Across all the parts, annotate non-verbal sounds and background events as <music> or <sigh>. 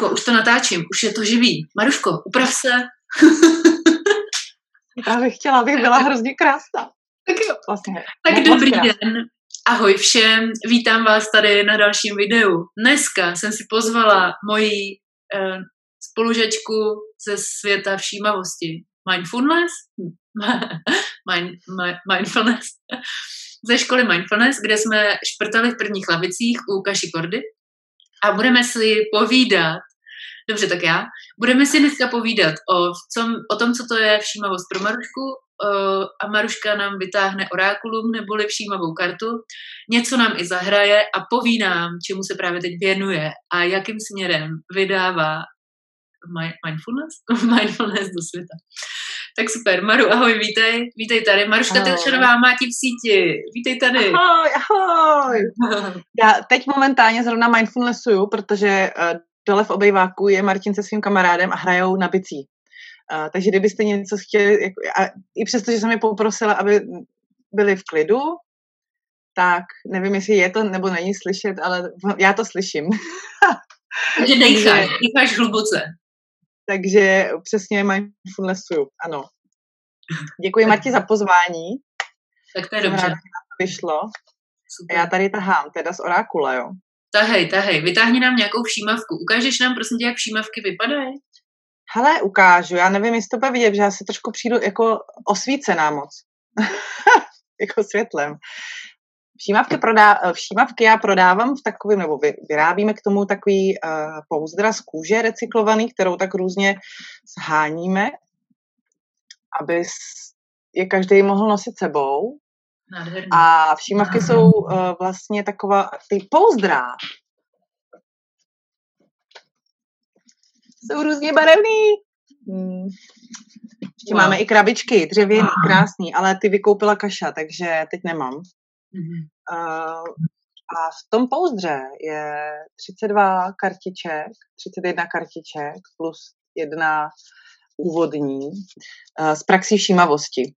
Maruško, už to natáčím, už je to živý. Maruško, uprav se. <laughs> Já bych chtěla, abych byla hrozně krásná. Tak jo. Vlastně, tak dobrý krásná. den. Ahoj všem, vítám vás tady na dalším videu. Dneska jsem si pozvala moji eh, spolužečku ze světa všímavosti. Mindfulness? <laughs> Mind, mindfulness. <laughs> ze školy Mindfulness, kde jsme šprtali v prvních lavicích u Kaši Kordy a budeme si povídat, dobře, tak já, budeme si dneska povídat o, com, o tom, co to je všímavost pro Marušku a Maruška nám vytáhne orákulum neboli všímavou kartu, něco nám i zahraje a poví nám, čemu se právě teď věnuje a jakým směrem vydává mindfulness, <laughs> mindfulness do světa. Tak super, Maru, ahoj, vítej, vítej tady. Maruška Telšerová má ti v síti, vítej tady. Ahoj, ahoj. <laughs> Já teď momentálně zrovna mindfulnessuju, protože uh, dole v obejváku je Martin se svým kamarádem a hrajou na bicí. Uh, takže kdybyste něco chtěli, jako, a i přesto, že jsem je poprosila, aby byli v klidu, tak nevím, jestli je to nebo není slyšet, ale já to slyším. <laughs> Takže dejcháš, dejcháš hluboce. Takže přesně mindfulnessuju, ano. Děkuji Marti za pozvání. Tak to je dobře. To vyšlo. Super. Já tady tahám, teda z orákula, jo. Tahej, tahej, vytáhni nám nějakou všímavku. Ukážeš nám, prosím tě, jak všímavky vypadají? Hele, ukážu. Já nevím, jestli to bude vidět, že já se trošku přijdu jako osvícená moc. <laughs> jako světlem. Všímavky, prodá, všímavky já prodávám v takovém, nebo vyrábíme k tomu takový uh, pouzdra z kůže recyklovaný, kterou tak různě sháníme, aby je každý mohl nosit sebou. Nádherný. A všímavky Nádherný. jsou uh, vlastně taková, ty pouzdra jsou různě barevný. Hmm. Ještě wow. máme i krabičky, dřevěný, wow. krásný, ale ty vykoupila Kaša, takže teď nemám. Mm-hmm. Uh, a v tom pouzdře je 32 kartiček, 31 kartiček plus jedna úvodní uh, z praxí všímavosti.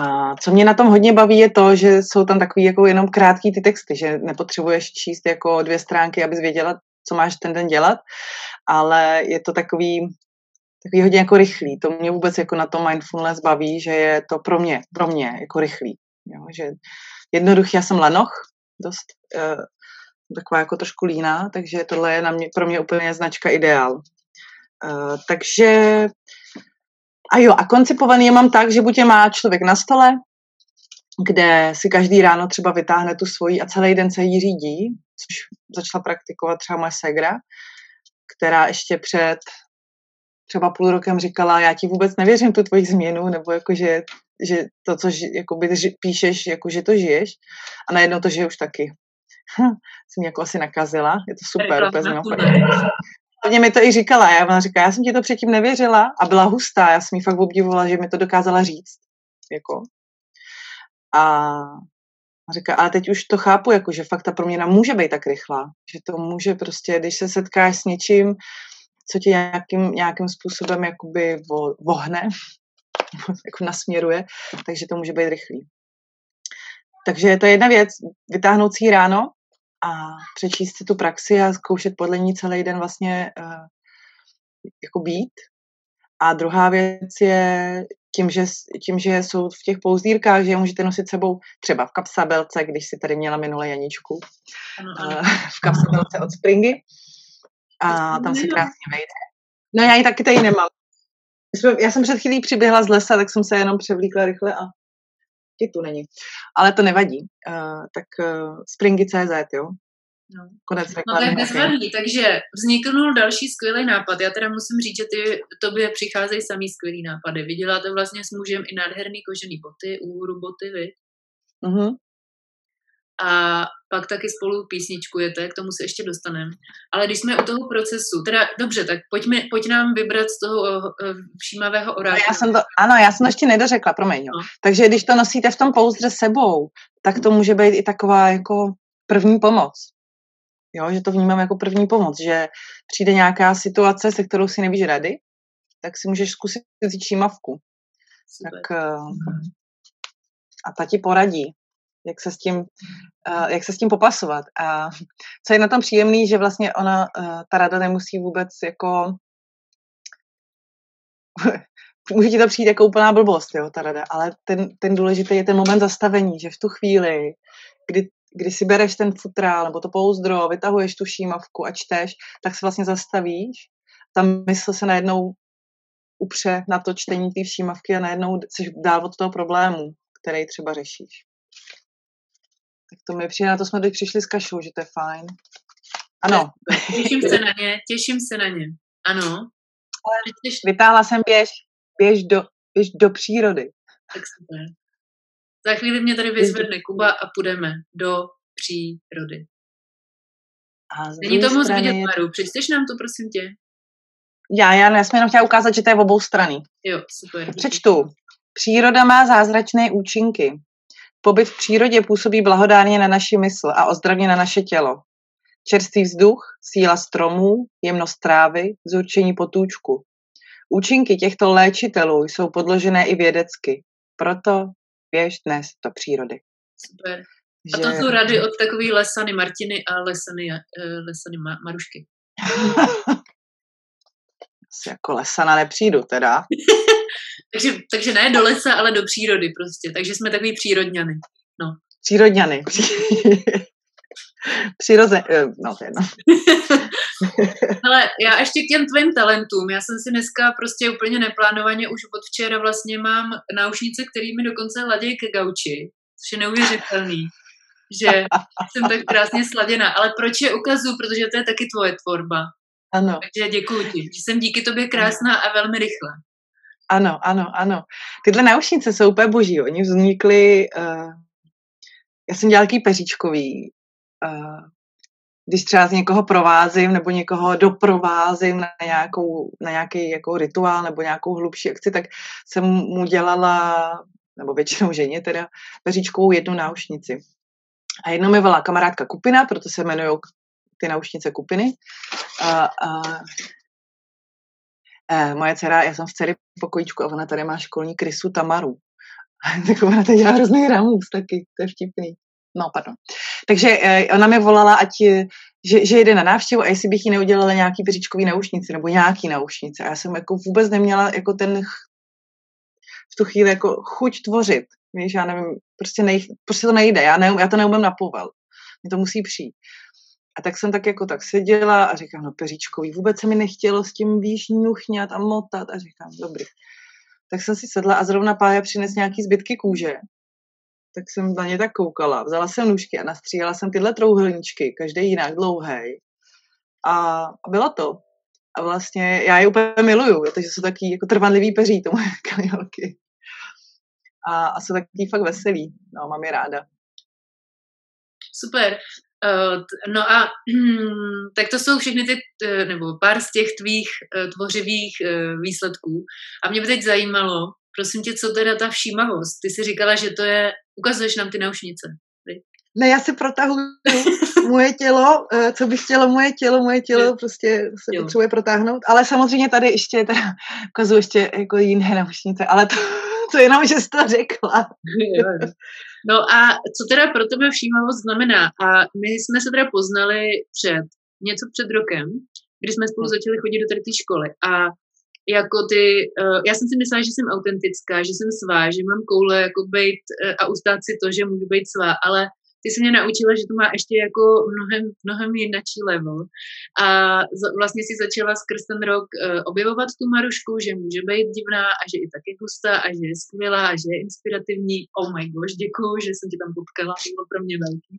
A co mě na tom hodně baví je to, že jsou tam takový jako jenom krátký ty texty, že nepotřebuješ číst jako dvě stránky, abys věděla, co máš ten den dělat, ale je to takový, takový hodně jako rychlý. To mě vůbec jako na tom mindfulness baví, že je to pro mě, pro mě jako rychlý. Jo, že jednoduchý, já jsem lenoch, dost uh, taková jako trošku líná, takže tohle je na mě, pro mě úplně značka ideál. Uh, takže a jo, a koncipovaný je mám tak, že buď je má člověk na stole, kde si každý ráno třeba vytáhne tu svoji a celý den se jí řídí, což začala praktikovat třeba moje segra, která ještě před třeba půl rokem říkala, já ti vůbec nevěřím tu tvoji změnu, nebo jako, že, že to, co jakoby, píšeš, jako, že to žiješ a najednou to žiješ taky. Jsem mě jako asi nakazila, je to super, úplně Hodně mi to i říkala, já ona říká, já jsem ti to předtím nevěřila a byla hustá, já jsem ji fakt obdivovala, že mi to dokázala říct. Jako. A říká, ale teď už to chápu, jako, že fakt ta proměna může být tak rychlá, že to může prostě, když se setkáš s něčím, co tě nějakým, nějakým způsobem jakoby vo, vohne, <laughs> jako nasměruje, takže to může být rychlý. Takže to je jedna věc, vytáhnout si ráno a přečíst si tu praxi a zkoušet podle ní celý den vlastně uh, jako být. A druhá věc je tím že, tím, že jsou v těch pouzdírkách, že je můžete nosit sebou třeba v kapsabelce, když si tady měla minule Janičku, uh, v kapsabelce od Springy, a tam se krásně vejde. No já ji taky tady nemám. Já jsem před chvílí přiběhla z lesa, tak jsem se jenom převlíkla rychle a ti tu není. Ale to nevadí. Uh, tak uh, springy.cz, jo? No. Konec reklamy. No to je bezvadný, takže vzniknul další skvělý nápad. Já teda musím říct, že ty, tobě přicházejí samý skvělý nápady. Vy děláte vlastně s mužem i nádherný kožený boty, úhru boty, vy? Uh-huh a pak taky spolu písničkujete, k tomu se ještě dostaneme. Ale když jsme u toho procesu, teda dobře, tak pojďme, pojď nám vybrat z toho uh, všímavého oráku. No já jsem to, ano, já jsem to ještě nedořekla, promiň. No. Takže když to nosíte v tom pouzdře sebou, tak to může být i taková jako první pomoc. Jo, že to vnímám jako první pomoc, že přijde nějaká situace, se kterou si nevíš rady, tak si můžeš zkusit vzít. Super. Tak, uh, a ta ti poradí jak se s tím, uh, jak se s tím popasovat. A co je na tom příjemný, že vlastně ona, uh, ta rada nemusí vůbec jako <laughs> může ti to přijít jako úplná blbost, jo, ta rada, ale ten, ten důležitý je ten moment zastavení, že v tu chvíli, kdy, kdy si bereš ten futrál nebo to pouzdro, vytahuješ tu šímavku a čteš, tak se vlastně zastavíš, ta mysl se najednou upře na to čtení té všímavky a najednou jsi dál od toho problému, který třeba řešíš. Tak to mi přijde, na to jsme teď přišli s kašou, že to je fajn. Ano. Těším se na ně, těším se na ně. Ano. Vytáhla jsem běž, běž do, běž do přírody. Tak super. Za chvíli mě tady vyzvedne Kuba a půjdeme do přírody. A Není to moc vidět, je... Maru. Přečteš nám to, prosím tě? Já, já, já jsem jenom chtěla ukázat, že to je obou strany. Jo, super. Přečtu. Příroda má zázračné účinky. Pobyt v přírodě působí blahodárně na naši mysl a ozdravně na naše tělo. Čerstvý vzduch, síla stromů, jemnost trávy, zurčení potůčku. Účinky těchto léčitelů jsou podložené i vědecky. Proto běž dnes do přírody. Super. A to jsou rady od takový Lesany Martiny a Lesany, uh, Lesany Marušky. <laughs> Jako Lesana nepřijdu teda. <laughs> takže, takže ne do lesa, ale do přírody prostě. Takže jsme takový přírodňany. No. Přírodňany. <laughs> Přiroze, eh, no to je jedno. <laughs> Ale já ještě k těm tvým talentům. Já jsem si dneska prostě úplně neplánovaně už od včera vlastně mám náušnice, které mi dokonce ladějí ke gauči, což je neuvěřitelný že <laughs> jsem tak krásně sladěna. Ale proč je ukazu? Protože to je taky tvoje tvorba. Ano. Takže děkuji ti, že jsem díky tobě krásná a velmi rychle. Ano, ano, ano. Tyhle náušnice jsou úplně boží. Oni vznikly, uh, já jsem dělal peříčkový, uh, když třeba z někoho provázím nebo někoho doprovázím na, nějakou, na nějaký jako rituál nebo nějakou hlubší akci, tak jsem mu dělala, nebo většinou ženě teda, peříčkovou jednu náušnici. A jednou mi volá kamarádka Kupina, proto se jmenují ty náušnice Kupiny. A, a, a moje dcera, já jsem v dcery pokojíčku a ona tady má školní krysu Tamaru. <laughs> tak ona tady dělá hrozný ramus taky, to je vtipný. No, pardon. Takže eh, ona mi volala, ať, že, že jede na návštěvu a jestli bych jí neudělala nějaký peříčkový naušnici nebo nějaký naušnice. A já jsem jako vůbec neměla jako ten v tu chvíli jako chuť tvořit. Víš, já nevím, prostě, nej, prostě to nejde, já, ne, já to neumím na povel. Mně to musí přijít. A tak jsem tak jako tak seděla a říkám, no peříčkový, vůbec se mi nechtělo s tím víš nuchňat a motat a říkám, dobrý. Tak jsem si sedla a zrovna Pája přines nějaký zbytky kůže tak jsem na ně tak koukala. Vzala jsem nůžky a nastříhala jsem tyhle trouhelníčky, každý jinak dlouhý. A, a bylo to. A vlastně já je úplně miluju, takže jsou taky jako trvanlivý peří, to moje <laughs> kanielky. A, a jsou taky fakt veselý. No, mám je ráda. Super. Uh, no a <clears throat> tak to jsou všechny ty, nebo pár z těch tvých uh, tvořivých uh, výsledků. A mě by teď zajímalo, prosím tě, co teda ta všímavost? Ty jsi říkala, že to je, ukazuješ nám ty naušnice. Ne, já si protahuju <laughs> moje tělo, eh, co by chtělo moje tělo, moje tělo prostě se jo. potřebuje protáhnout, ale samozřejmě tady ještě teda <laughs> ukazuju ještě jako jiné naušnice, ale to, to jenom, že jsi to řekla. No a co teda pro tebe všímavost znamená? A my jsme se teda poznali před, něco před rokem, kdy jsme spolu hm. začali chodit do tady té školy a jako ty, uh, já jsem si myslela, že jsem autentická, že jsem svá, že mám koule jako být uh, a ustát si to, že můžu být svá, ale ty jsi mě naučila, že to má ještě jako mnohem, mnohem jinačí level. A vlastně si začala skrz ten rok uh, objevovat tu Marušku, že může být divná a že i taky hustá a že je skvělá a že je inspirativní. Oh my gosh, děkuju, že jsem tě tam potkala, to bylo pro mě velký.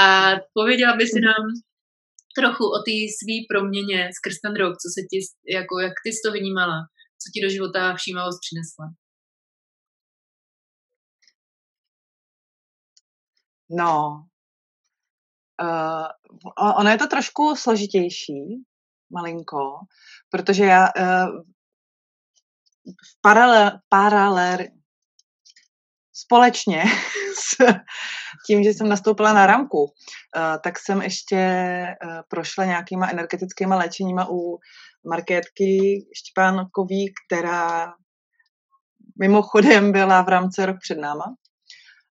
A pověděla by si nám, trochu o té svý proměně skrz ten rok, co se ti, jako jak ty jsi to vnímala, co ti do života všímavost přinesla? No, uh, ono je to trošku složitější, malinko, protože já uh, v paralel, paralel, společně <laughs> s tím, že jsem nastoupila na ramku, eh, tak jsem ještě prošla nějakýma energetickýma léčeníma u Markétky Štěpánkový, která mimochodem byla v rámci rok před náma.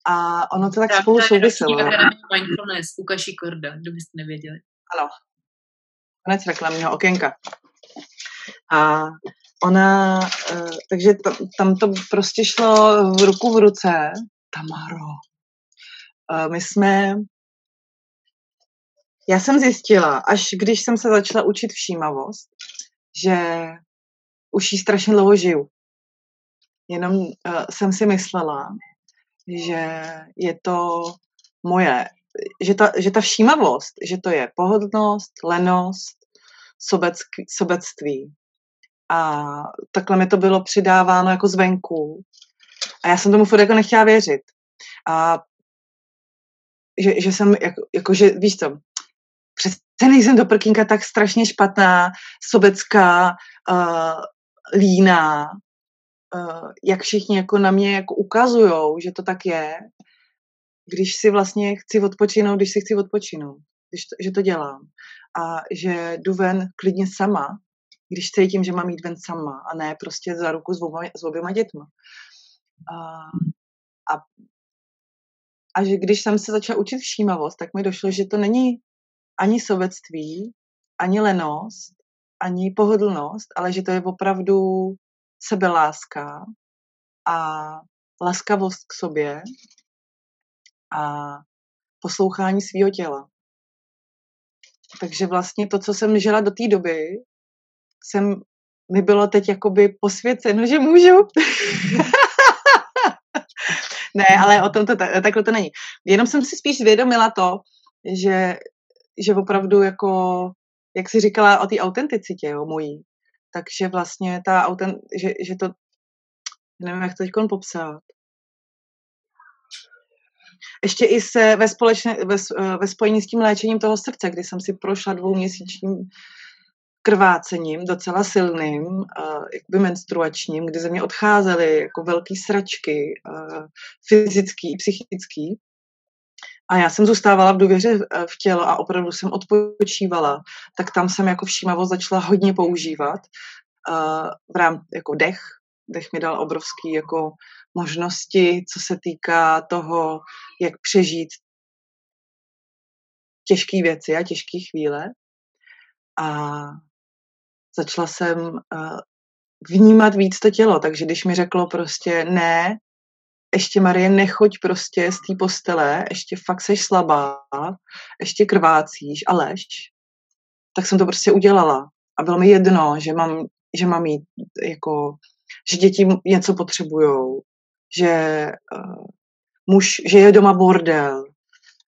A ono to tak tak spolu souviselo. Mindfulness u Kaši Korda, kdybyste nevěděli. Ano. Konec reklamního okénka. A ona, uh, takže tam, tam to prostě šlo v ruku v ruce. Tamaro. Uh, my jsme, já jsem zjistila, až když jsem se začala učit všímavost, že už jí strašně dlouho žiju. Jenom uh, jsem si myslela, že je to moje, že ta, že ta všímavost, že to je pohodlnost, lenost, sobeck, sobectví. A takhle mi to bylo přidáváno jako zvenku. A já jsem tomu furt jako nechtěla věřit. A že, že jsem, jako, jako že, víš to, přece nejsem do prkínka tak strašně špatná, sobecká, uh, líná, jak všichni jako na mě jako ukazujou, že to tak je, když si vlastně chci odpočinout, když si chci odpočinout, když to, že to dělám. A že jdu ven klidně sama, když cítím, že mám jít ven sama a ne prostě za ruku s, oběma, s oběma dětma. A, a, a že když jsem se začala učit všímavost, tak mi došlo, že to není ani sobectví, ani lenost, ani pohodlnost, ale že to je opravdu sebeláska a laskavost k sobě a poslouchání svého těla. Takže vlastně to, co jsem žila do té doby, jsem, mi bylo teď jakoby posvěceno, že můžu. <laughs> ne, ale o tom to takhle to není. Jenom jsem si spíš zvědomila to, že, že opravdu jako, jak jsi říkala o té autenticitě, jo, mojí, takže vlastně ta autent, že, že to, nevím, jak to teď popsat, ještě i se ve, společné, ve, ve spojení s tím léčením toho srdce, kdy jsem si prošla dvouměsíčním krvácením, docela silným, uh, jakoby menstruačním, kdy ze mě odcházely jako velké sračky, uh, fyzický i psychický. A já jsem zůstávala v důvěře v tělo a opravdu jsem odpočívala, tak tam jsem jako všímavost začala hodně používat. Uh, v rám, jako dech, dech mi dal obrovský jako možnosti, co se týká toho, jak přežít těžké věci a těžké chvíle. A začala jsem uh, vnímat víc to tělo, takže když mi řeklo prostě ne, ještě Marie, nechoď prostě z té postele, ještě fakt seš slabá, ještě krvácíš a lež, tak jsem to prostě udělala. A bylo mi jedno, že mám, že mám jít, jako, že děti něco potřebujou, že uh, muž, že je doma bordel.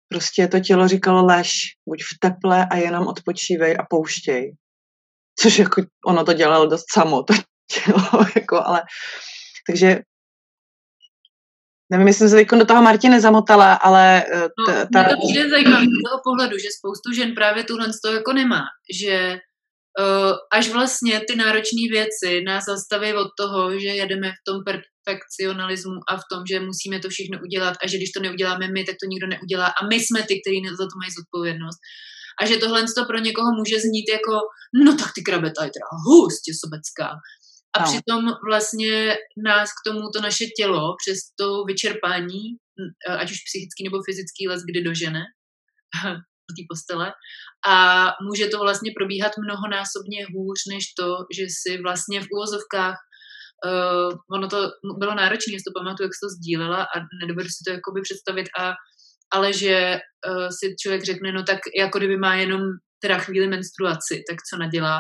Prostě to tělo říkalo lež, buď v teple a jenom odpočívej a pouštěj. Což jako ono to dělalo dost samo, to <laughs> tělo, jako, ale takže nevím, jestli jsem se teď do toho Martiny nezamotala, ale... Eh, no, ta... to přijde zajímavé z toho pohledu, že spoustu žen právě tuhle z toho jako nemá, že uh, až vlastně ty náročné věci nás zastaví od toho, že jedeme v tom perfekcionalismu a v tom, že musíme to všechno udělat a že když to neuděláme my, tak to nikdo neudělá a my jsme ty, kteří za to mají zodpovědnost. A že tohle to pro někoho může znít jako, no tak ty krabeta je teda hustě sobecká. A no. přitom vlastně nás k tomu to naše tělo přes to vyčerpání, ať už psychický nebo fyzický les, kdy dožene <laughs> do té postele. A může to vlastně probíhat mnohonásobně hůř, než to, že si vlastně v úvozovkách uh, ono to bylo náročné, jestli to pamatuju, jak jsi to sdílela a nedovedu si to jakoby představit, a, ale že uh, si člověk řekne, no tak jako kdyby má jenom teda chvíli menstruaci, tak co nadělá.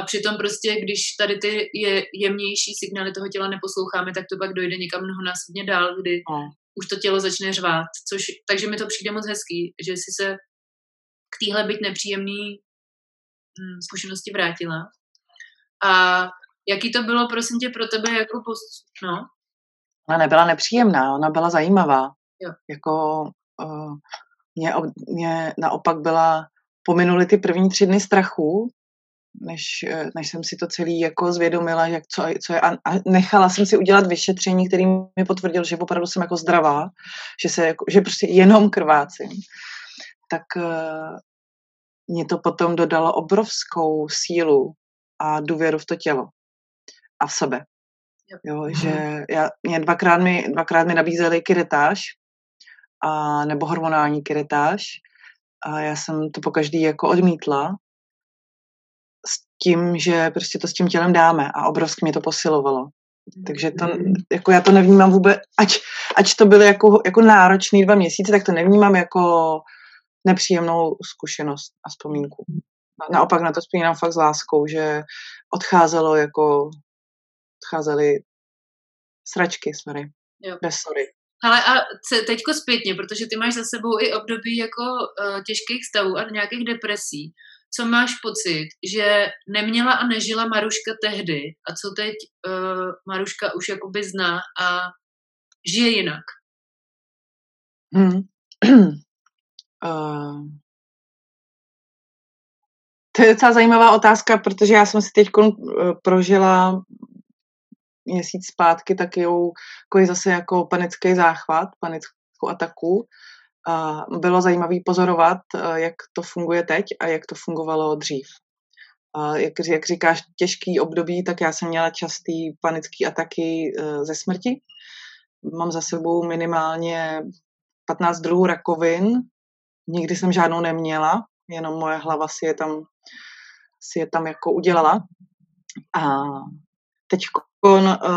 A přitom prostě, když tady ty je, jemnější signály toho těla neposloucháme, tak to pak dojde někam mnohonásobně dál, kdy no. už to tělo začne řvát. Což, takže mi to přijde moc hezký, že si se k téhle byť nepříjemný hm, zkušenosti vrátila. A jaký to bylo, prosím tě, pro tebe jako post... No? Ona nebyla nepříjemná, ona byla zajímavá. Jo. Jako uh, mě, mě naopak byla pominuli ty první tři dny strachu, než, eh, než jsem si to celý jako zvědomila, jak co, co je. A, a nechala jsem si udělat vyšetření, který mi potvrdil, že opravdu jsem jako zdravá, že, se jako, že prostě jenom krvácím. Tak uh, mě to potom dodalo obrovskou sílu a důvěru v to tělo a v sebe. Jo, že já, mě dvakrát mi, dvakrát mi nabízeli kiretáž a, nebo hormonální kiretáž. A já jsem to po každý jako odmítla s tím, že prostě to s tím tělem dáme a obrovsky mě to posilovalo. Takže to, jako já to nevnímám vůbec, ať, ať to byly jako, jako náročný dva měsíce, tak to nevnímám jako nepříjemnou zkušenost a vzpomínku. Naopak na to vzpomínám fakt s láskou, že odcházelo jako, odcházely sračky, sorry, jo. bez sorry. Ale a teďko zpětně, protože ty máš za sebou i období jako uh, těžkých stavů a nějakých depresí. Co máš pocit, že neměla a nežila Maruška tehdy a co teď uh, Maruška už jakoby zná a žije jinak? Hmm. <clears throat> uh, to je docela zajímavá otázka, protože já jsem si teď prožila měsíc zpátky taky jako zase jako panický záchvat, panickou ataku. A bylo zajímavé pozorovat, jak to funguje teď a jak to fungovalo dřív. A jak, jak říkáš, těžký období, tak já jsem měla častý panický ataky e, ze smrti. Mám za sebou minimálně 15 druhů rakovin. Nikdy jsem žádnou neměla, jenom moje hlava si je tam, si je tam jako udělala. A teď Eh,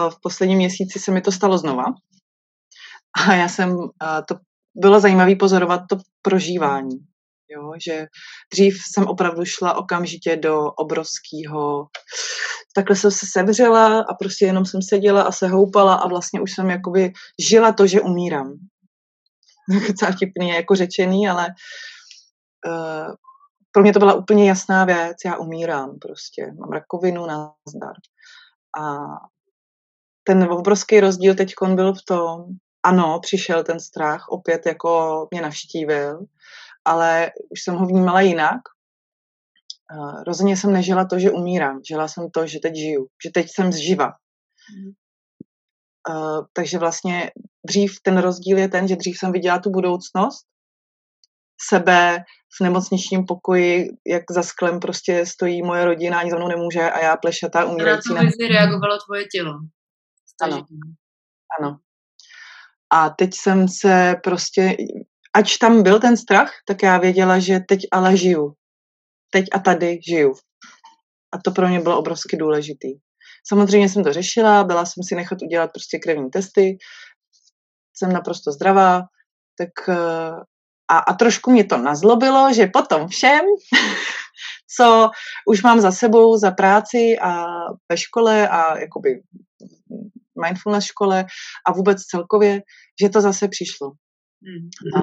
v posledním měsíci se mi to stalo znova. A já jsem, eh, to bylo zajímavé pozorovat to prožívání. Jo, že dřív jsem opravdu šla okamžitě do obrovského, takhle jsem se sevřela a prostě jenom jsem seděla a se houpala a vlastně už jsem jakoby žila to, že umírám. <laughs> Docela vtipný jako řečený, ale uh, pro mě to byla úplně jasná věc, já umírám prostě, mám rakovinu, nazdar. A ten obrovský rozdíl teď byl v tom, ano, přišel ten strach, opět jako mě navštívil, ale už jsem ho vnímala jinak. Rozhodně jsem nežila to, že umírám, žila jsem to, že teď žiju, že teď jsem zživa. Mm. Takže vlastně dřív ten rozdíl je ten, že dřív jsem viděla tu budoucnost, sebe v nemocničním pokoji, jak za sklem prostě stojí moje rodina, ani za mnou nemůže a já plešatá umírající. A na to reagovalo tvoje tělo. Ano. ano. A teď jsem se prostě, ač tam byl ten strach, tak já věděla, že teď ale žiju. Teď a tady žiju. A to pro mě bylo obrovsky důležitý. Samozřejmě jsem to řešila, byla jsem si nechat udělat prostě krevní testy, jsem naprosto zdravá, tak eh, a, a trošku mě to nazlobilo, že potom všem, <laughs> co už mám za sebou za práci a ve škole a jakoby mindfulness škole a vůbec celkově, že to zase přišlo. Mm. A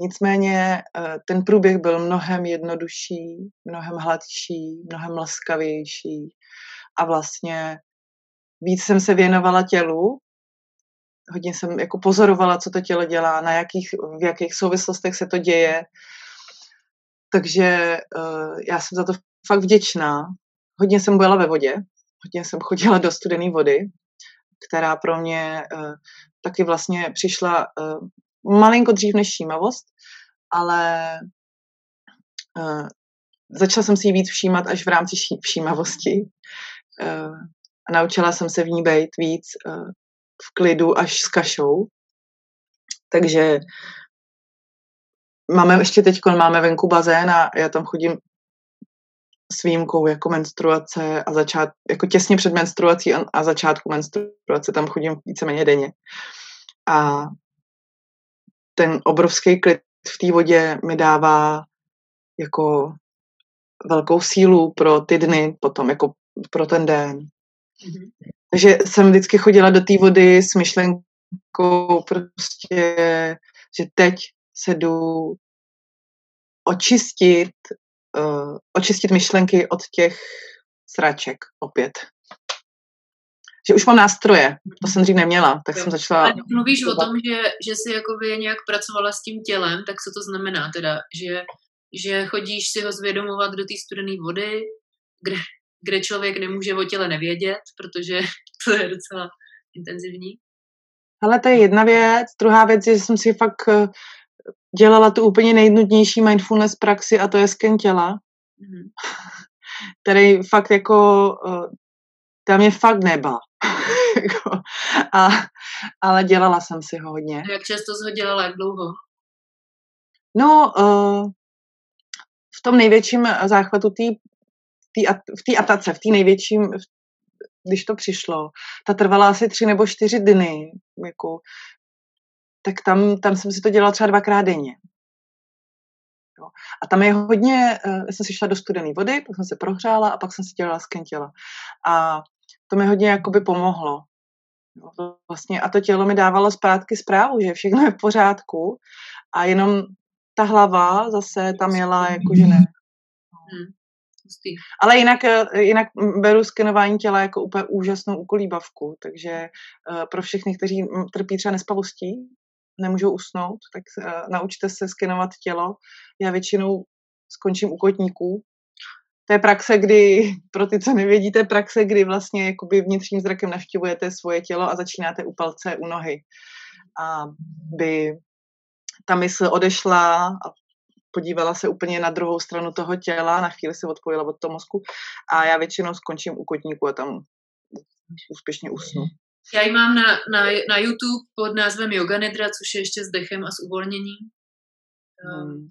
nicméně eh, ten průběh byl mnohem jednodušší, mnohem hladší, mnohem laskavější a vlastně víc jsem se věnovala tělu, hodně jsem jako pozorovala, co to tělo dělá, na jakých, v jakých souvislostech se to děje. Takže uh, já jsem za to fakt vděčná. Hodně jsem byla ve vodě, hodně jsem chodila do studené vody, která pro mě uh, taky vlastně přišla uh, malinko dřív než šímavost, ale uh, začala jsem si ji víc všímat až v rámci ší, všímavosti. A naučila jsem se v ní být víc v klidu až s kašou. Takže máme ještě teď, máme venku bazén a já tam chodím s výjimkou jako menstruace a začát, jako těsně před menstruací a, a začátku menstruace tam chodím víceméně denně. A ten obrovský klid v té vodě mi dává jako velkou sílu pro ty dny potom, jako pro ten den. Mm-hmm. Takže jsem vždycky chodila do té vody s myšlenkou prostě, že teď se jdu očistit uh, očistit myšlenky od těch sraček opět. Že už mám nástroje, to jsem dřív neměla, tak jo. jsem začala... A mluvíš o tom, že, že jsi jakoby nějak pracovala s tím tělem, tak co to znamená teda? Že, že chodíš si ho zvědomovat do té studené vody, kde, kde člověk nemůže o těle nevědět, protože <laughs> to je docela intenzivní? Ale to je jedna věc. Druhá věc je, že jsem si fakt eh, dělala tu úplně nejnudnější mindfulness praxi a to je sken těla, <laughs> mm-hmm. který fakt jako, uh, tam je fakt neba. <laughs> Jako, a, ale dělala jsem si ho hodně. A jak často jsi ho dělala, jak dlouho? No, uh, v tom největším záchvatu tý, tý, v té atace, v té největším, když to přišlo, ta trvala asi tři nebo čtyři dny, jako, tak tam, tam jsem si to dělala třeba dvakrát denně. Jo. A tam je hodně, uh, já jsem si šla do studené vody, pak jsem se prohřála a pak jsem si dělala sken těla. A to mi hodně jakoby pomohlo. Jo, vlastně, a to tělo mi dávalo zpátky zprávu, že všechno je v pořádku a jenom ta hlava zase tam jela jako, že ne. Hmm. Ale jinak, eh, jinak beru skenování těla jako úplně úžasnou ukolíbavku, takže uh, pro všechny, kteří trpí třeba nespavostí, nemůžou usnout, tak uh, naučte se skenovat tělo. Já většinou skončím u kotníků. To je praxe, kdy, <laughs> pro ty, co nevědí, to je praxe, kdy vlastně jakoby vnitřním zrakem navštěvujete svoje tělo a začínáte u palce, u nohy. Aby ta mysl odešla a podívala se úplně na druhou stranu toho těla, na chvíli se odpojila od toho mozku a já většinou skončím u kotníku a tam úspěšně usnu. Já ji mám na, na, na YouTube pod názvem Yoga Nidra, což je ještě s dechem a s uvolněním. Ehm, hmm.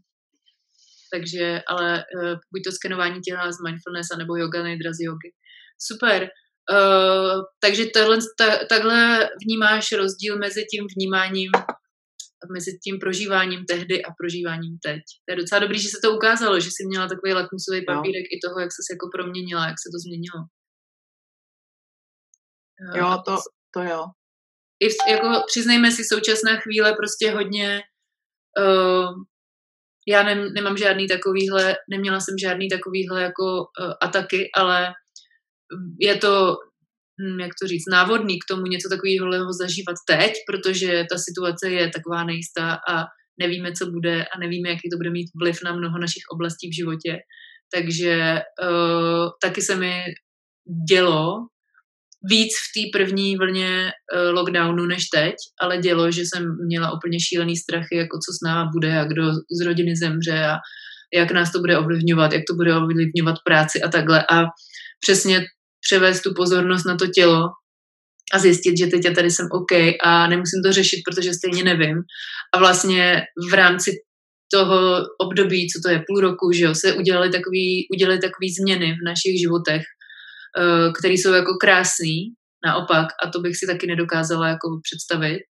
takže, ale uh, buď to skenování těla z mindfulness, anebo Yoga Nidra z yogy. Super. Uh, takže tohle, ta, takhle vnímáš rozdíl mezi tím vnímáním mezi tím prožíváním tehdy a prožíváním teď. To je docela dobrý, že se to ukázalo, že jsi měla takový lakmusový no. papírek no. i toho, jak se jako proměnila, jak se to změnilo. Jo, to, to jo. I v, jako přiznejme si, současná chvíle prostě hodně uh, já ne, nemám žádný takovýhle, neměla jsem žádný takovýhle jako uh, ataky, ale je to Hm, jak to říct, návodný k tomu něco takového zažívat teď, protože ta situace je taková nejistá a nevíme, co bude a nevíme, jaký to bude mít vliv na mnoho našich oblastí v životě. Takže uh, taky se mi dělo víc v té první vlně uh, lockdownu než teď, ale dělo, že jsem měla úplně šílený strachy, jako co s náma bude a kdo z rodiny zemře a jak nás to bude ovlivňovat, jak to bude ovlivňovat práci a takhle. A přesně převést tu pozornost na to tělo a zjistit, že teď já tady jsem OK a nemusím to řešit, protože stejně nevím. A vlastně v rámci toho období, co to je půl roku, že jo, se udělali takový, udělali takový změny v našich životech, uh, které jsou jako krásný, naopak, a to bych si taky nedokázala jako představit,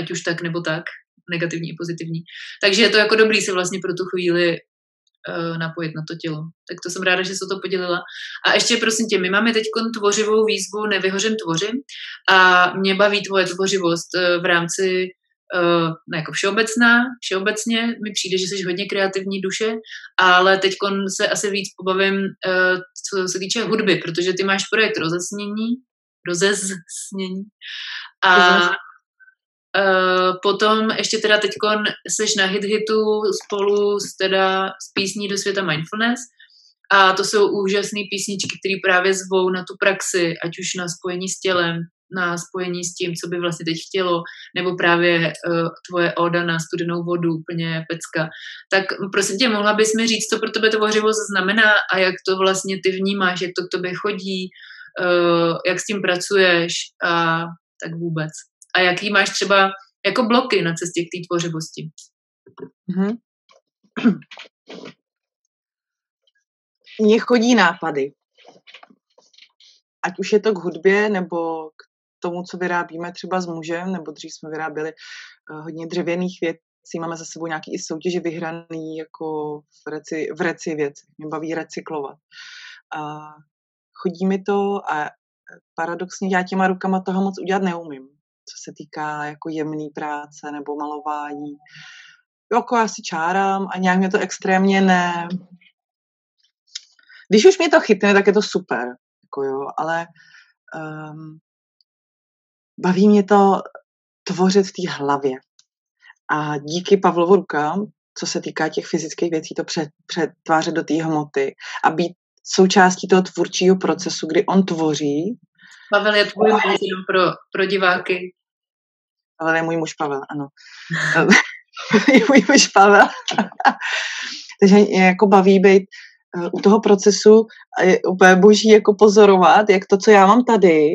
ať už tak nebo tak, negativní i pozitivní. Takže je to jako dobrý se vlastně pro tu chvíli uh, napojit na to tělo. Tak to jsem ráda, že se to podělila. A ještě prosím tě, my máme teď tvořivou výzvu Nevyhořen tvořím a mě baví tvoje tvořivost uh, v rámci uh, ne jako všeobecná, všeobecně mi přijde, že jsi hodně kreativní duše, ale teď se asi víc pobavím, uh, co se týče hudby, protože ty máš projekt rozesnění, rozesnění a Uh, potom ještě teda teď seš na hit hitu spolu s, teda, s písní do světa mindfulness a to jsou úžasné písničky, které právě zvou na tu praxi, ať už na spojení s tělem, na spojení s tím, co by vlastně teď chtělo, nebo právě uh, tvoje oda na studenou vodu, úplně pecka. Tak prosím tě, mohla bys mi říct, co pro tebe tvořivost znamená a jak to vlastně ty vnímáš, jak to k tobě chodí, uh, jak s tím pracuješ a tak vůbec a jaký máš třeba jako bloky na cestě k té tvořivosti. Mm-hmm. Mně chodí nápady. Ať už je to k hudbě, nebo k tomu, co vyrábíme třeba s mužem, nebo dřív jsme vyráběli uh, hodně dřevěných věcí, máme za sebou nějaký i soutěže vyhraný jako v, reci, v reci věci. Mě baví recyklovat. Uh, chodí mi to a paradoxně já těma rukama toho moc udělat neumím co se týká jako jemný práce nebo malování. Jako já si čárám a nějak mě to extrémně ne... Když už mě to chytne, tak je to super, jako jo, ale um, baví mě to tvořit v té hlavě. A díky Pavlovu rukám, co se týká těch fyzických věcí, to přetvářet do té hmoty a být součástí toho tvůrčího procesu, kdy on tvoří. Pavel je tvůj jenom pro, pro diváky. Pavel je můj muž Pavel, ano. <laughs> je můj muž Pavel. <laughs> Takže mě jako baví být eh, u toho procesu je úplně boží jako pozorovat, jak to, co já mám tady,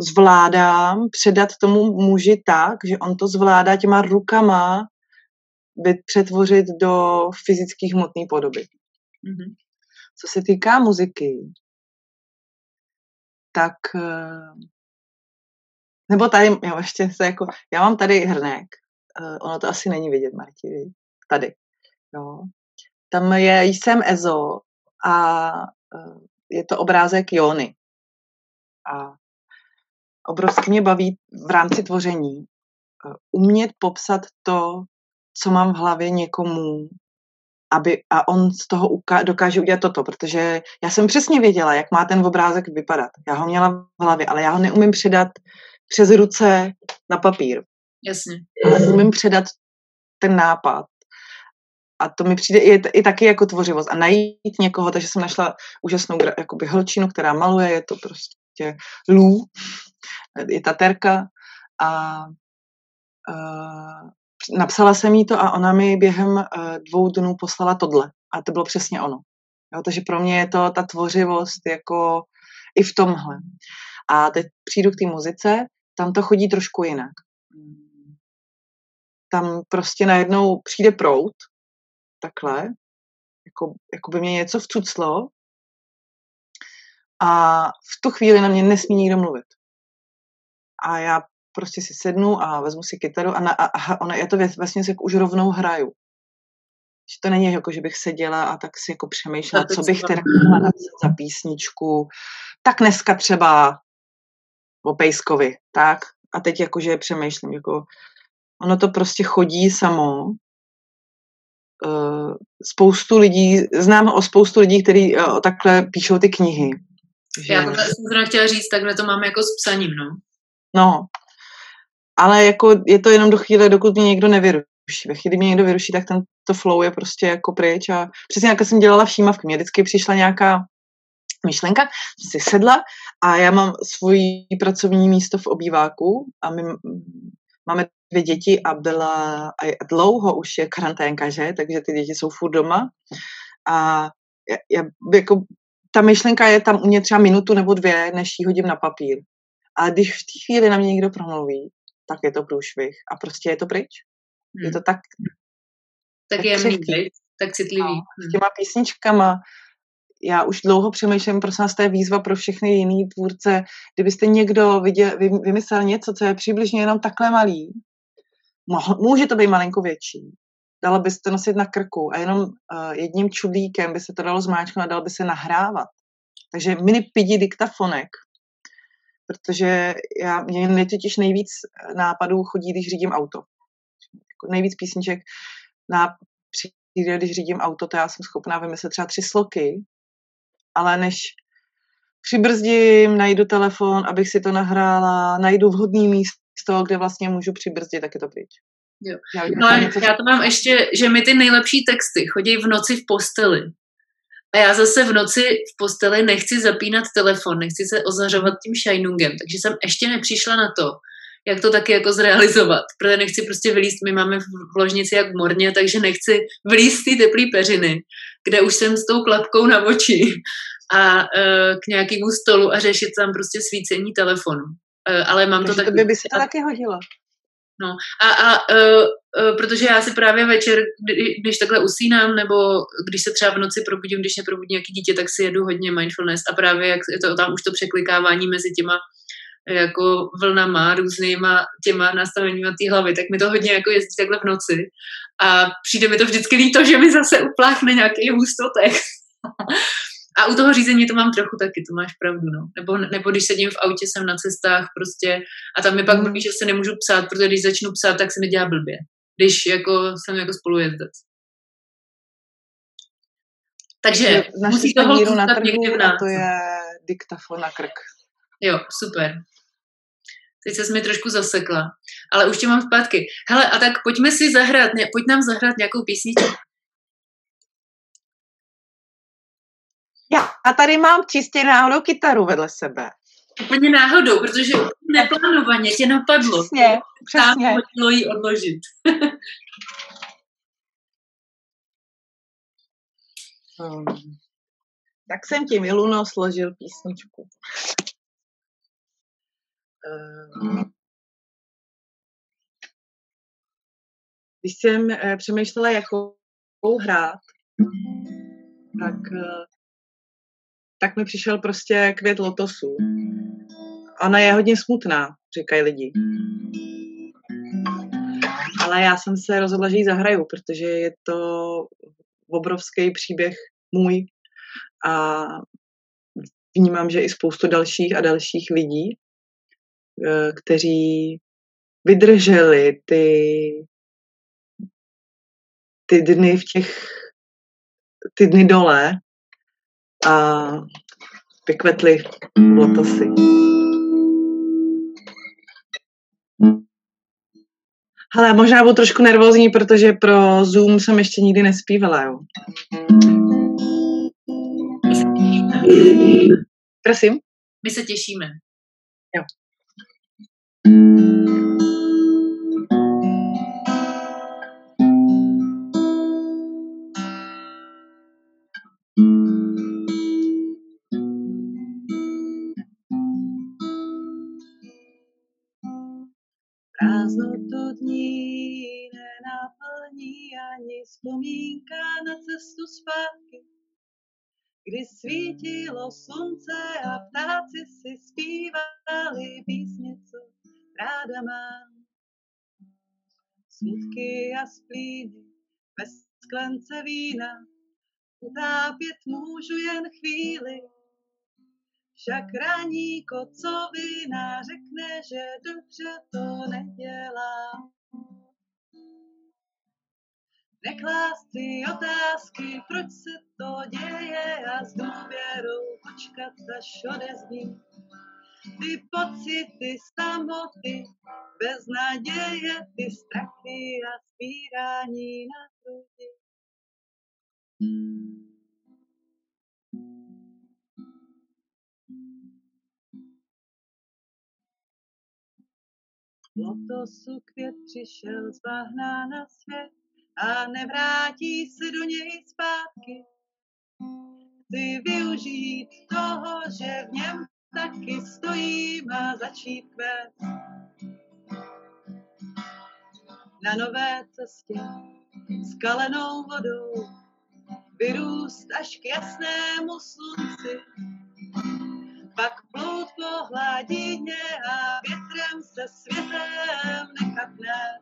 zvládám předat tomu muži tak, že on to zvládá těma rukama přetvořit do fyzických hmotné podoby. Mm-hmm. Co se týká muziky, tak eh, nebo tady, jo, ještě se jako, já mám tady hrnek, uh, ono to asi není vidět, Marti, tady, jo. Tam je Jsem Ezo a uh, je to obrázek Jony. A obrovsky mě baví v rámci tvoření uh, umět popsat to, co mám v hlavě někomu, aby, a on z toho uka- dokáže udělat toto, protože já jsem přesně věděla, jak má ten obrázek vypadat. Já ho měla v hlavě, ale já ho neumím předat přes ruce na papír. Jasně. Ale umím předat ten nápad. A to mi přijde i, i taky jako tvořivost. A najít někoho, takže jsem našla úžasnou jakoby hlčinu, která maluje, je to prostě lů, je taterka a uh, napsala jsem jí to a ona mi během uh, dvou dnů poslala tohle. A to bylo přesně ono. Jo, takže pro mě je to ta tvořivost jako i v tomhle. A teď přijdu k té muzice, tam to chodí trošku jinak. Tam prostě najednou přijde prout, takhle, jako, jako by mě něco vcuclo a v tu chvíli na mě nesmí nikdo mluvit. A já prostě si sednu a vezmu si kytaru a, na, a, a ona, já to vlastně si už rovnou hraju. Že to není jako, že bych seděla a tak si jako přemýšlela, co bych teda chtěla za písničku. Tak dneska třeba o Pejskovi, tak? A teď jakože přemýšlím, jako ono to prostě chodí samo. Uh, spoustu lidí, znám o spoustu lidí, kteří uh, takhle píšou ty knihy. Že... Já to jsem chtěla říct, takhle to máme jako s psaním, no. No, ale jako je to jenom do chvíle, dokud mě někdo nevyruší. Ve chvíli mě někdo vyruší, tak ten to flow je prostě jako pryč a přesně jak jsem dělala všímavky, mě vždycky přišla nějaká myšlenka, si sedla a já mám svoji pracovní místo v obýváku a my máme dvě děti a byla a dlouho už je karanténka, že? Takže ty děti jsou furt doma a já, já, jako, ta myšlenka je tam u mě třeba minutu nebo dvě, než ji hodím na papír. A když v té chvíli na mě někdo promluví, tak je to průšvih a prostě je to pryč. Hmm. Je to tak tak, tak je mít, tak citlivý. No, s těma písničkama, já už dlouho přemýšlím, prosím vás, to je výzva pro všechny jiný tvůrce. Kdybyste někdo viděl, vymyslel něco, co je přibližně jenom takhle malý, může to být malinko větší, dala byste nosit na krku a jenom uh, jedním čudlíkem by se to dalo zmáčknout a dalo by se nahrávat. Takže mini pidi diktafonek, protože já, mě totiž nejvíc nápadů chodí, když řídím auto. Jako nejvíc písniček na, přijde, když řídím auto, to já jsem schopná vymyslet třeba tři sloky ale než přibrzdím, najdu telefon, abych si to nahrála, najdu vhodný místo, kde vlastně můžu přibrzdit, tak je to pryč. Jo. Já, no, já to mám ještě, že mi ty nejlepší texty chodí v noci v posteli. A já zase v noci v posteli nechci zapínat telefon, nechci se ozařovat tím shinungem, takže jsem ještě nepřišla na to, jak to taky jako zrealizovat, protože nechci prostě vylíst, my máme v ložnici jak v morně, takže nechci vylíst ty teplý peřiny, kde už jsem s tou klapkou na oči a uh, k nějakému stolu a řešit tam prostě svícení telefonu. Uh, ale mám takže to taky... by se to taky hodilo. No. A, a uh, uh, protože já si právě večer, kdy, když takhle usínám, nebo když se třeba v noci probudím, když mě probudí nějaký dítě, tak si jedu hodně mindfulness. A právě jak je to tam už to překlikávání mezi těma jako vlnama, různýma těma nastaveníma té hlavy, tak mi to hodně jako jezdí takhle v noci. A přijde mi to vždycky líto, že mi zase upláchne nějaký hustotek. <laughs> a u toho řízení to mám trochu taky, to máš pravdu, no. Nebo, nebo když sedím v autě, jsem na cestách prostě a tam mi pak mluví, že se nemůžu psát, protože když začnu psát, tak se mi dělá blbě. Když jako jsem jako spolujezdec. Takže musí to míru na trhu a to je diktafon na krk. Jo, super. Teď se mi trošku zasekla, ale už tě mám zpátky. Hele, a tak pojďme si zahrát, ne, pojď nám zahrát nějakou písničku. Já tady mám čistě náhodou kytaru vedle sebe. Úplně náhodou, protože neplánovaně tě napadlo. Přesně, přesně. Tam ji odložit. um, <laughs> tak jsem ti Miluno složil písničku. Um, když jsem eh, přemýšlela, jakou hrát, tak, eh, tak mi přišel prostě květ lotosu. Ona je hodně smutná, říkají lidi. Ale já jsem se rozhodla, že ji zahraju, protože je to obrovský příběh můj a vnímám, že i spoustu dalších a dalších lidí, eh, kteří vydrželi ty, ty dny v těch, ty dny dole a vykvetli lotosy. Hele, možná budu trošku nervózní, protože pro Zoom jsem ještě nikdy nespívala, jo. Prosím? My se těšíme. Jo. Vzpomínka na cestu zpátky kdy svítilo slunce a ptáci si zpívali písně, co ráda mám. Smutky a splíny bez sklence vína utápět můžu jen chvíli. Však raní kocovina řekne, že dobře to nedělá. Neklást si otázky, proč se to děje a s důvěrou počkat, až odezní. Ty pocity samoty, bez naděje, ty strachy a spírání na hrudi. Lotosu květ přišel z bahna na svět, a nevrátí se do něj zpátky. Chci využít toho, že v něm taky stojím a začít kvést. Na nové cestě s kalenou vodou vyrůst až k jasnému slunci. Pak plout po hladině a větrem se světem nechat nést.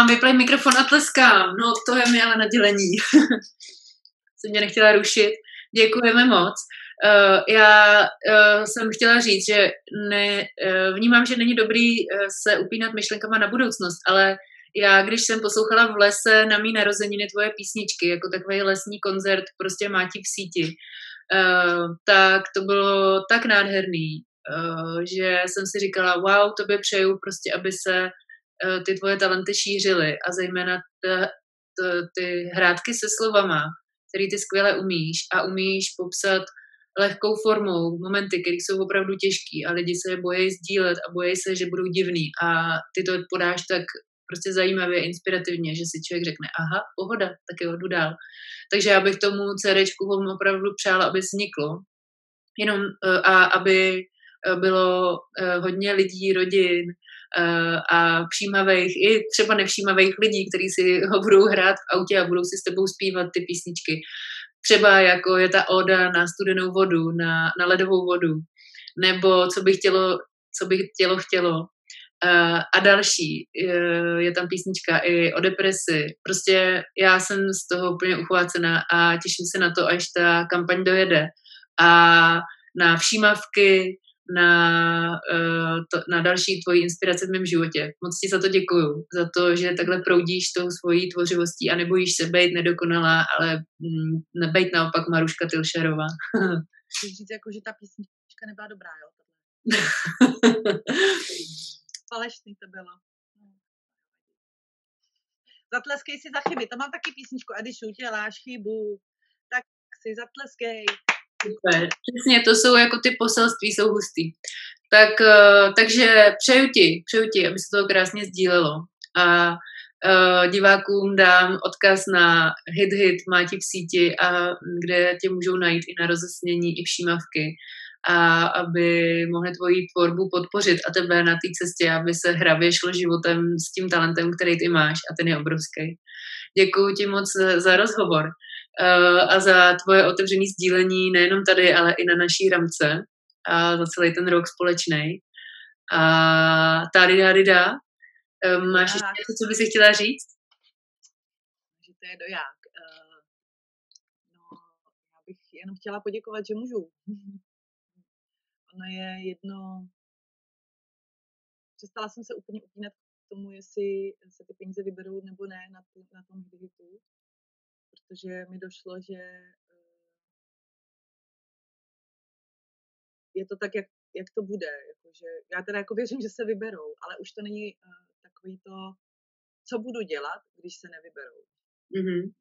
Mám vyplej mikrofon a tleskám. No, to je mi ale nadělení. <laughs> jsem mě nechtěla rušit. Děkujeme moc. Uh, já uh, jsem chtěla říct, že ne, uh, vnímám, že není dobrý se upínat myšlenkama na budoucnost, ale já, když jsem poslouchala v lese na mý narozeniny tvoje písničky, jako takový lesní koncert, prostě máti v síti, tak to bylo tak nádherný, že jsem si říkala, wow, tobě přeju prostě, aby se ty tvoje talenty šířily a zejména ta, ta, ty hrátky se slovama, který ty skvěle umíš a umíš popsat lehkou formou momenty, které jsou opravdu těžké a lidi se bojí sdílet a bojí se, že budou divný a ty to podáš tak prostě zajímavě, inspirativně, že si člověk řekne, aha, pohoda, tak jo, jdu dál. Takže já bych tomu CDčku opravdu přála, aby vzniklo, jenom eh, a aby eh, bylo eh, hodně lidí, rodin a všímavých, i třeba nevšímavých lidí, kteří si ho budou hrát v autě a budou si s tebou zpívat ty písničky. Třeba jako je ta oda na studenou vodu, na, na ledovou vodu, nebo co by chtělo, co by chtělo chtělo, a další, je, je tam písnička i o depresi. Prostě já jsem z toho úplně uchvácená a těším se na to, až ta kampaň dojede. A na všímavky, na, to, na další tvoji inspirace v mém životě. Moc ti za to děkuju, za to, že takhle proudíš tou svojí tvořivostí a nebojíš se být nedokonalá, ale mm, nebejt naopak Maruška Tilšerová. Říct, jako, že ta písnička nebyla dobrá, jo? <laughs> Falešný to bylo. Zatleskej si za chyby, to mám taky písničku, a když uděláš chybu, tak si zatleskej. Super, přesně, to jsou jako ty poselství, jsou hustý. Tak, uh, takže přeju ti, přeju ti, aby se to krásně sdílelo. A uh, divákům dám odkaz na Hit Hit, má ti v síti, a kde tě můžou najít i na rozesnění, i všímavky a aby mohli tvoji tvorbu podpořit a tebe na té cestě, aby se hravě šlo životem s tím talentem, který ty máš a ten je obrovský. Děkuji ti moc za rozhovor a za tvoje otevřené sdílení nejenom tady, ale i na naší ramce a za celý ten rok společný. A tady dády dá. Máš ještě něco, co bys chtěla říct? Že to je doják. Uh, no, já bych jenom chtěla poděkovat, že můžu. <laughs> ono je jedno... Přestala jsem se úplně upínat k tomu, jestli se ty peníze vyberou nebo ne na, na tom hitu, protože mi došlo, že eh, je to tak, jak, jak to bude. Jakože, já teda jako věřím, že se vyberou, ale už to není uh, takový to, co budu dělat, když se nevyberou. Mm-hmm.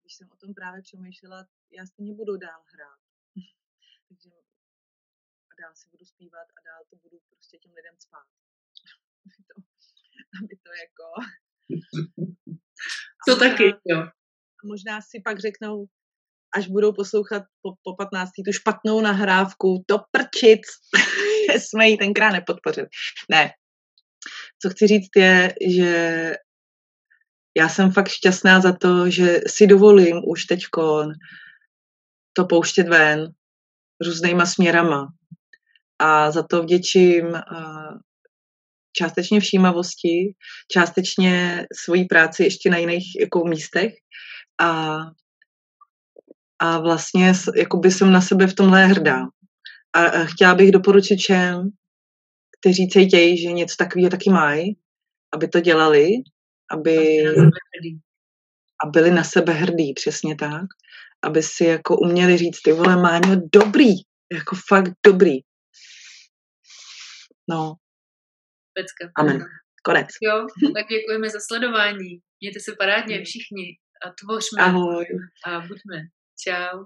Když jsem o tom právě přemýšlela, já stejně budu dál hrát <laughs> takže a dál si budu zpívat a dál to budu prostě těm lidem spát. <laughs> aby, to, aby to jako... To možná, taky, jo. Možná si pak řeknou, až budou poslouchat po, po 15. tu špatnou nahrávku, to prčit, <laughs> jsme ji tenkrát nepodpořili. Ne. Co chci říct je, že já jsem fakt šťastná za to, že si dovolím už teďkon to pouštět ven, různýma směrama. A za to vděčím částečně všímavosti, částečně svojí práci ještě na jiných jako místech a, a vlastně jakoby jsem na sebe v tomhle hrdá. A, a chtěla bych doporučit všem, kteří cítějí, že něco takového taky mají, aby to dělali, aby a byli na sebe hrdí, přesně tak aby si jako uměli říct, ty vole, Máňo, dobrý, jako fakt dobrý. No. Pecka. Amen. Konec. Jo, tak děkujeme za sledování. Mějte se parádně všichni a tvořme. Ahoj. A buďme. Čau.